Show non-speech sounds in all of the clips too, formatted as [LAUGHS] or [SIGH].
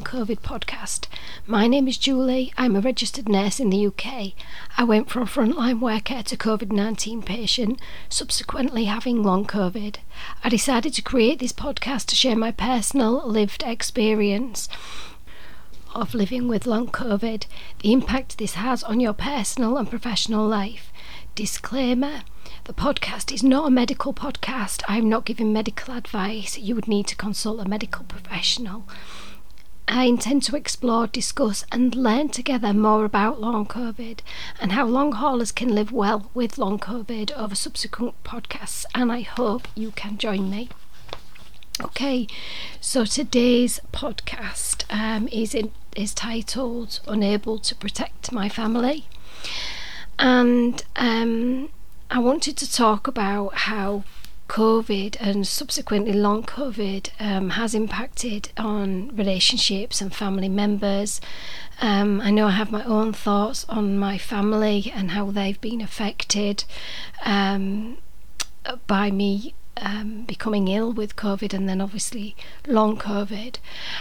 COVID podcast. My name is Julie. I'm a registered nurse in the UK. I went from frontline worker to COVID 19 patient, subsequently having long COVID. I decided to create this podcast to share my personal lived experience of living with long COVID, the impact this has on your personal and professional life. Disclaimer the podcast is not a medical podcast. I'm not giving medical advice. You would need to consult a medical professional. I intend to explore, discuss, and learn together more about long COVID and how long haulers can live well with long COVID over subsequent podcasts, and I hope you can join me. Okay, so today's podcast um, is in, is titled "Unable to Protect My Family," and um, I wanted to talk about how COVID and subsequently long COVID um, has impacted on relationships and family members. Um, I know I have my own thoughts on my family and how they've been affected um, by me um, becoming ill with COVID and then obviously long COVID.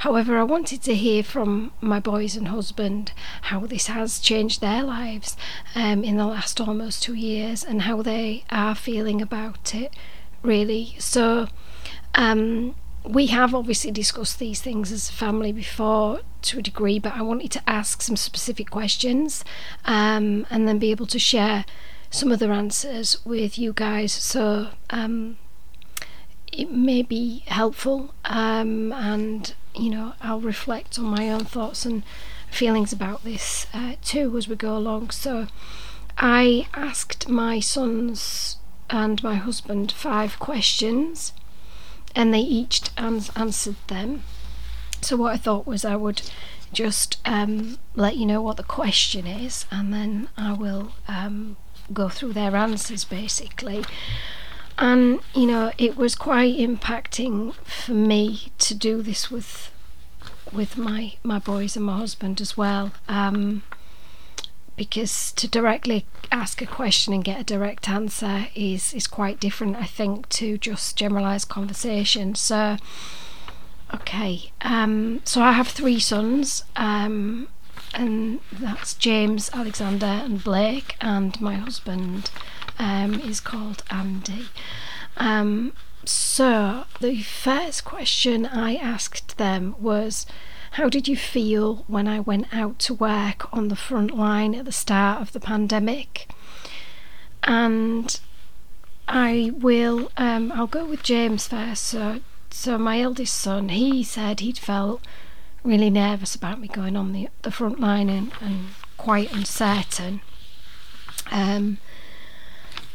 However, I wanted to hear from my boys and husband how this has changed their lives um, in the last almost two years and how they are feeling about it, really. So, um, we have obviously discussed these things as a family before to a degree, but I wanted to ask some specific questions um, and then be able to share some other answers with you guys. So, um, it may be helpful um, and you know I'll reflect on my own thoughts and feelings about this uh, too as we go along so I asked my sons and my husband five questions and they each ans- answered them. So what I thought was I would just um, let you know what the question is and then I will um, go through their answers basically. And you know it was quite impacting for me to do this with with my my boys and my husband as well. Um, because to directly ask a question and get a direct answer is is quite different I think to just generalized conversation so okay um, so I have three sons um, and that's James Alexander and Blake and my husband um, is called Andy. Um, so, the first question I asked them was How did you feel when I went out to work on the front line at the start of the pandemic? And I will, um, I'll go with James first. So, so my eldest son, he said he'd felt really nervous about me going on the, the front line and, and quite uncertain. Um,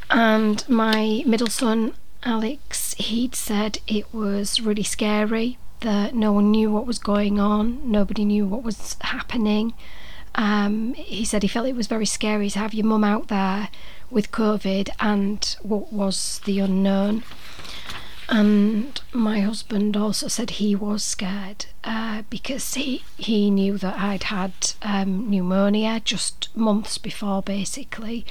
and my middle son, Alex, he'd said it was really scary, that no one knew what was going on, nobody knew what was happening. Um, he said he felt it was very scary to have your mum out there with COVID and what was the unknown. And my husband also said he was scared uh, because he, he knew that I'd had um, pneumonia just months before, basically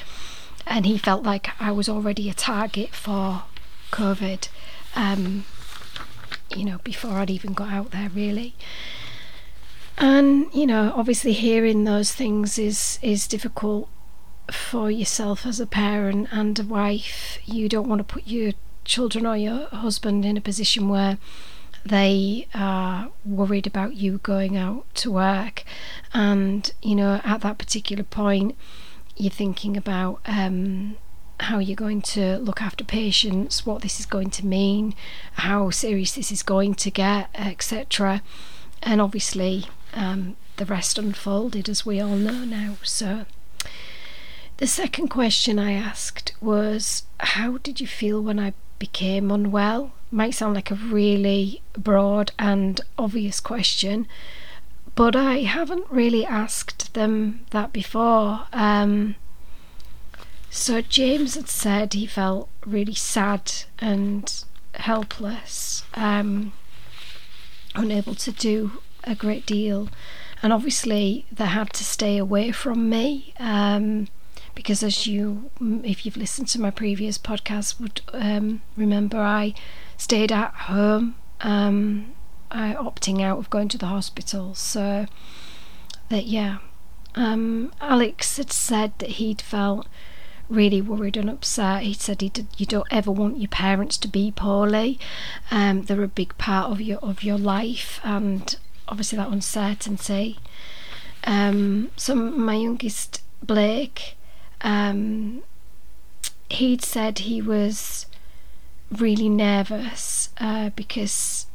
and he felt like I was already a target for COVID, um, you know, before I'd even got out there, really. And you know, obviously, hearing those things is is difficult for yourself as a parent and a wife. You don't want to put your children or your husband in a position where they are worried about you going out to work, and you know, at that particular point you're thinking about um, how you're going to look after patients, what this is going to mean, how serious this is going to get, etc. And obviously, um, the rest unfolded as we all know now. So, the second question I asked was, How did you feel when I became unwell? Might sound like a really broad and obvious question, but I haven't really asked them that before. Um, so James had said he felt really sad and helpless, um, unable to do a great deal, and obviously they had to stay away from me. Um, because as you, if you've listened to my previous podcast, would um, remember I stayed at home um, uh, opting out of going to the hospital. So that yeah, um, Alex had said that he'd felt really worried and upset. He said he did, you don't ever want your parents to be poorly. Um, they're a big part of your of your life, and obviously that uncertainty. Um, so my youngest Blake, um, he'd said he was really nervous uh, because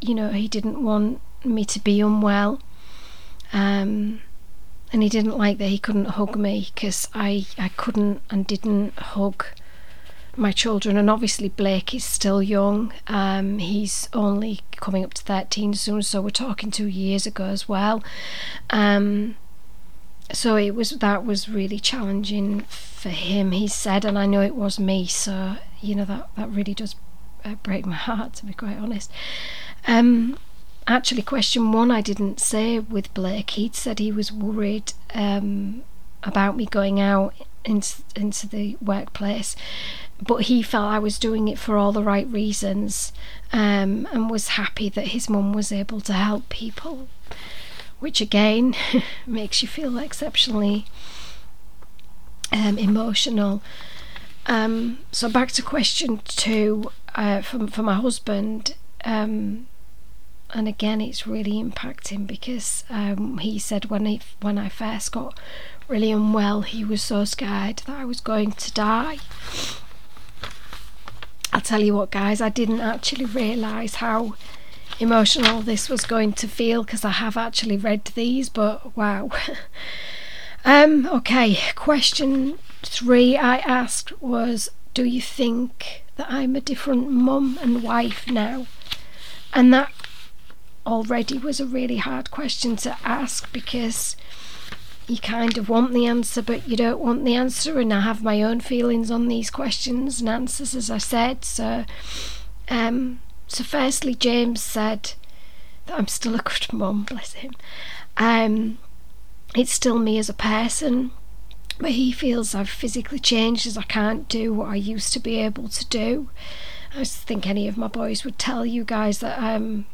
you know he didn't want me to be unwell. Um, and he didn't like that he couldn't hug me because I, I couldn't and didn't hug my children. And obviously Blake is still young. Um, he's only coming up to 13 soon so we're talking two years ago as well. Um, so it was that was really challenging for him he said and I know it was me so you know that that really does uh, break my heart to be quite honest. Um, actually, question one I didn't say with Blake. He'd said he was worried um, about me going out into, into the workplace, but he felt I was doing it for all the right reasons um, and was happy that his mum was able to help people, which again [LAUGHS] makes you feel exceptionally um, emotional. Um, so back to question two uh, from for my husband. Um, and again it's really impacting because um, he said when he when I first got really unwell he was so scared that I was going to die. I'll tell you what guys I didn't actually realise how emotional this was going to feel because I have actually read these but wow. [LAUGHS] Um okay question three I asked was do you think that I'm a different mum and wife now? And that already was a really hard question to ask because you kind of want the answer, but you don't want the answer. And I have my own feelings on these questions and answers, as I said. So, um, so firstly, James said that I'm still a good mum, [LAUGHS] bless him. Um, it's still me as a person, but he feels I've physically changed as I can't do what I used to be able to do. I think any of my boys would tell you guys that um,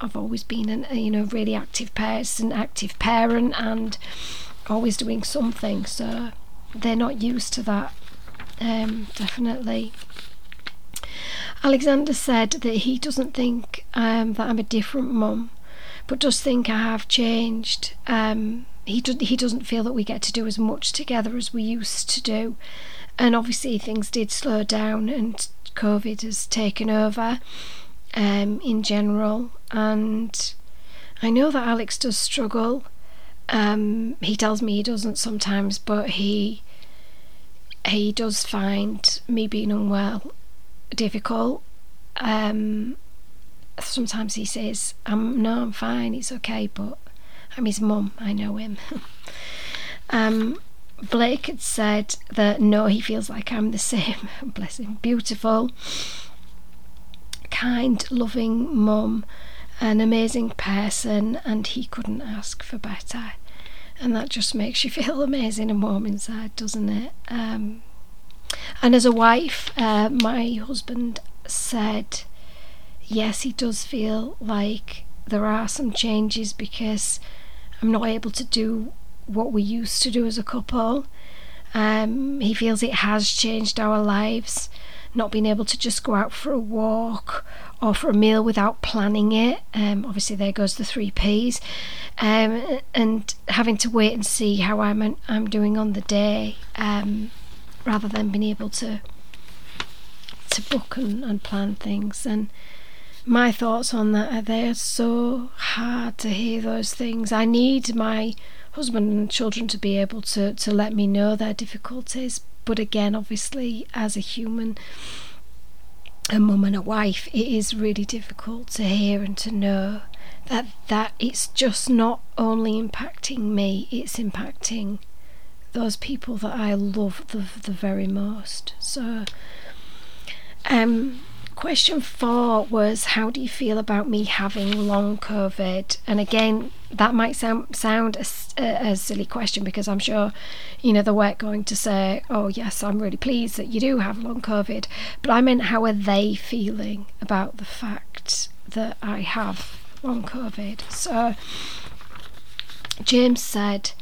I've always been an, a you know really active person, active parent, and always doing something. So they're not used to that. Um, definitely. Alexander said that he doesn't think um, that I'm a different mum, but does think I have changed. Um, he do- he doesn't feel that we get to do as much together as we used to do, and obviously things did slow down, and COVID has taken over um, in general. And I know that Alex does struggle. Um, he tells me he doesn't sometimes, but he he does find me being unwell difficult. Um, sometimes he says, "I'm no, I'm fine. It's okay," but I'm his mum. I know him. [LAUGHS] um, Blake had said that no, he feels like I'm the same. [LAUGHS] Bless him. Beautiful kind, loving mum, an amazing person, and he couldn't ask for better. And that just makes you [LAUGHS] feel amazing and warm inside, doesn't it? Um, and as a wife, uh, my husband said, yes, he does feel like there are some changes because I'm not able to do what we used to do as a couple. Um, he feels it has changed our lives not being able to just go out for a walk or for a meal without planning it. Um, obviously, there goes the three P's, um, and having to wait and see how I'm I'm doing on the day, um, rather than being able to to book and, and plan things. And my thoughts on that are they're so hard to hear those things. I need my husband and children to be able to to let me know their difficulties, but again, obviously, as a human, a mum and a wife, it is really difficult to hear and to know that that it's just not only impacting me, it's impacting those people that I love the the very most. So, um, Question four was How do you feel about me having long COVID? And again, that might sound sound a, a, silly question because I'm sure, you know, they weren't going to say, "Oh yes, I'm really pleased that you do have long COVID," but I meant how are they feeling about the fact that I have long COVID. So James said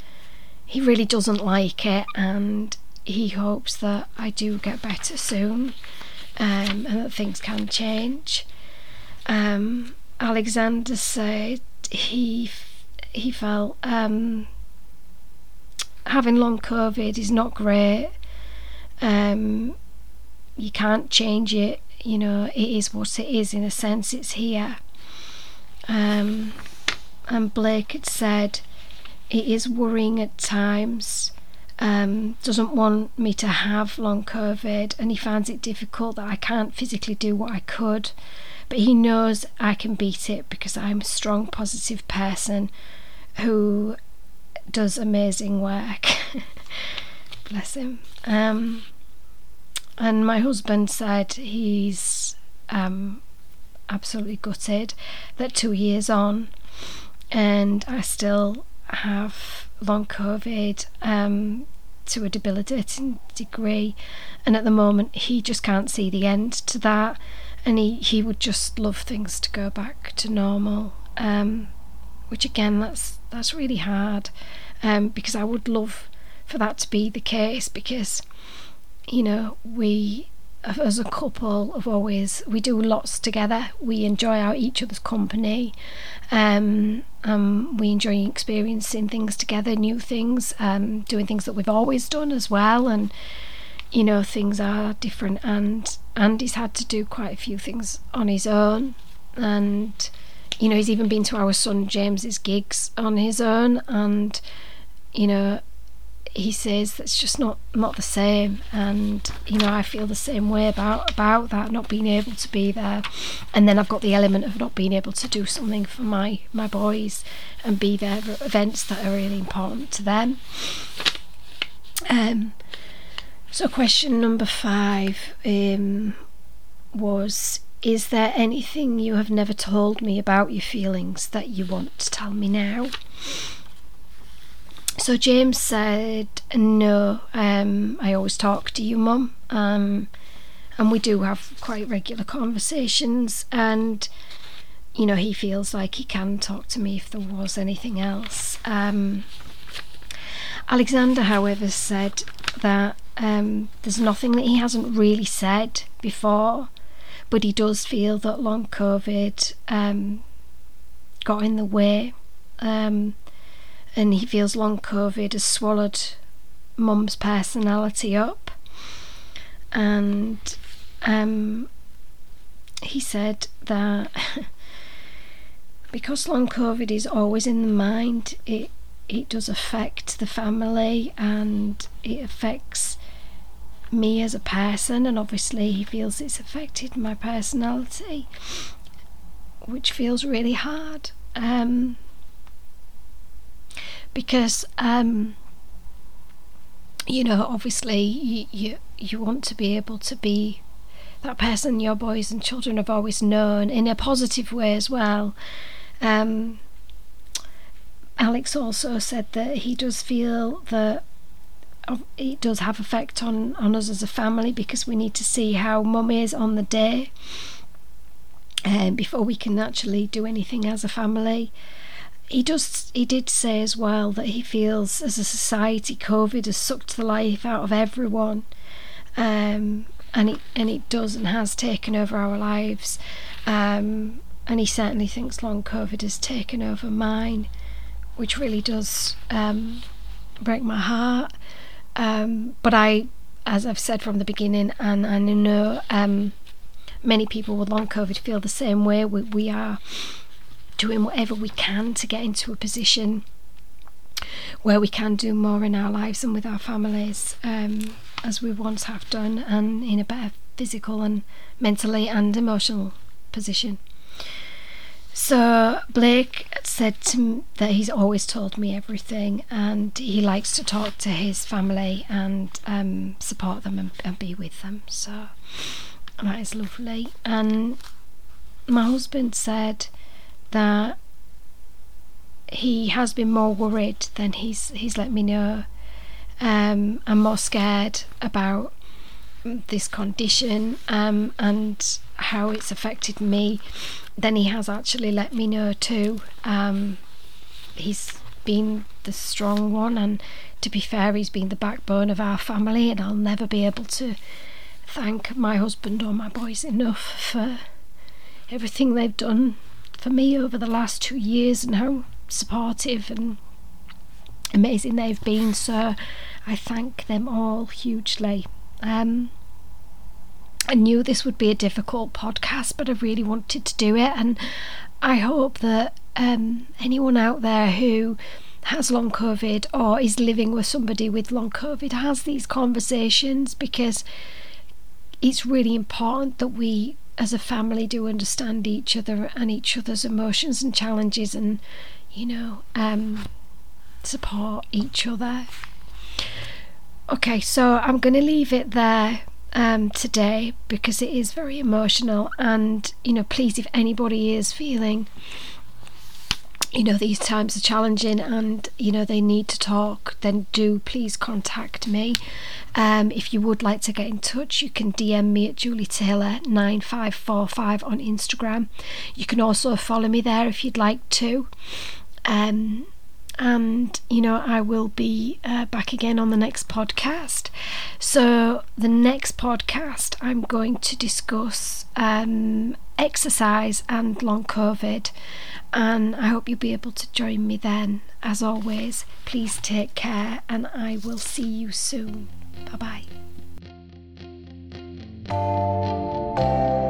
he really doesn't like it and he hopes that I do get better soon um, and that things can change. Um, Alexander said he he felt um, having long COVID is not great. Um, you can't change it. You know, it is what it is. In a sense, it's here. Um, and Blake had said it is worrying at times. Um, doesn't want me to have long COVID, and he finds it difficult that I can't physically do what I could. But he knows I can beat it because I'm a strong, positive person who does amazing work. [LAUGHS] Bless him. Um, and my husband said he's um, absolutely gutted that two years on, and I still have long COVID um, to a debilitating degree, and at the moment he just can't see the end to that, and he, he would just love things to go back to normal. Um, which again, that's that's really hard, um, because I would love for that to be the case because, you know, we as a couple have always we do lots together. We enjoy our each other's company um, um, we enjoy experiencing things together new things um, doing things that we've always done as well. And you know things are different and Andy's had to do quite a few things on his own. And you know he's even been to our son James's gigs on his own. And you know he says that's just not not the same. And you know I feel the same way about about that not being able to be there. And then I've got the element of not being able to do something for my my boys and be there at events that are really important to them. Um so question number 5 um was is there anything you have never told me about your feelings that you want to tell me now so James said, No, um, I always talk to you, Mum. Um, and we do have quite regular conversations. And, you know, he feels like he can talk to me if there was anything else. Um, Alexander, however, said that um, there's nothing that he hasn't really said before, but he does feel that long COVID um, got in the way. Um, and he feels long COVID has swallowed mum's personality up. And um, he said that [LAUGHS] because long COVID is always in the mind, it it does affect the family and it affects me as a person, and obviously he feels it's affected my personality, which feels really hard. Um, because um, you know obviously you, you you want to be able to be that person your boys and children have always known in a positive way as well. Um, Alex also said that he does feel that it does have effect on, on us as a family because we need to see how mum is on the day um, before we can actually do anything as a family he does he did say as well that he feels as a society covid has sucked the life out of everyone um, and it and it does and has taken over our lives. Um, and he certainly thinks long covid has taken over mine which really does um, break my heart. Um, but I as I've said from the beginning and I know um, many people with long covid feel the same way we, we are doing whatever we can to get into a position where we can do more in our lives and with our families um, as we once have done and in a better physical and mentally and emotional position. So Blake said to me that he's always told me everything, and he likes to talk to his family and um, support them and, and, be with them. So that is lovely. And my husband said that he has been more worried than he's he's let me know. Um, I'm more scared about this condition um, and how it's affected me then he has actually let me know too. Um, he's been the strong one, and to be fair, he's been the backbone of our family, and I'll never be able to thank my husband or my boys enough for everything they've done for me over the last two years and how supportive and amazing they've been. So I thank them all hugely. Um, I knew this would be a difficult podcast, but I really wanted to do it, and I hope that um, anyone out there who has long COVID or is living with somebody with long COVID has these conversations because it's really important that we as a family do understand each other and each other's emotions and challenges and you know um, support each other. Okay so i'm going to leave it there um, today because it is very emotional and you know please if anybody is feeling you know these times are challenging and you know they need to talk then do please contact me. Um, if you would like to get in touch you can dm me at julie taylor 9545 on instagram. You can also follow me there if you'd like to. Um, and you know I will be uh, back again on the next podcast. So the next podcast I'm going to discuss um, exercise and long COVID, and I hope you'll be able to join me then. As always, please take care, and I will see you soon. Bye bye.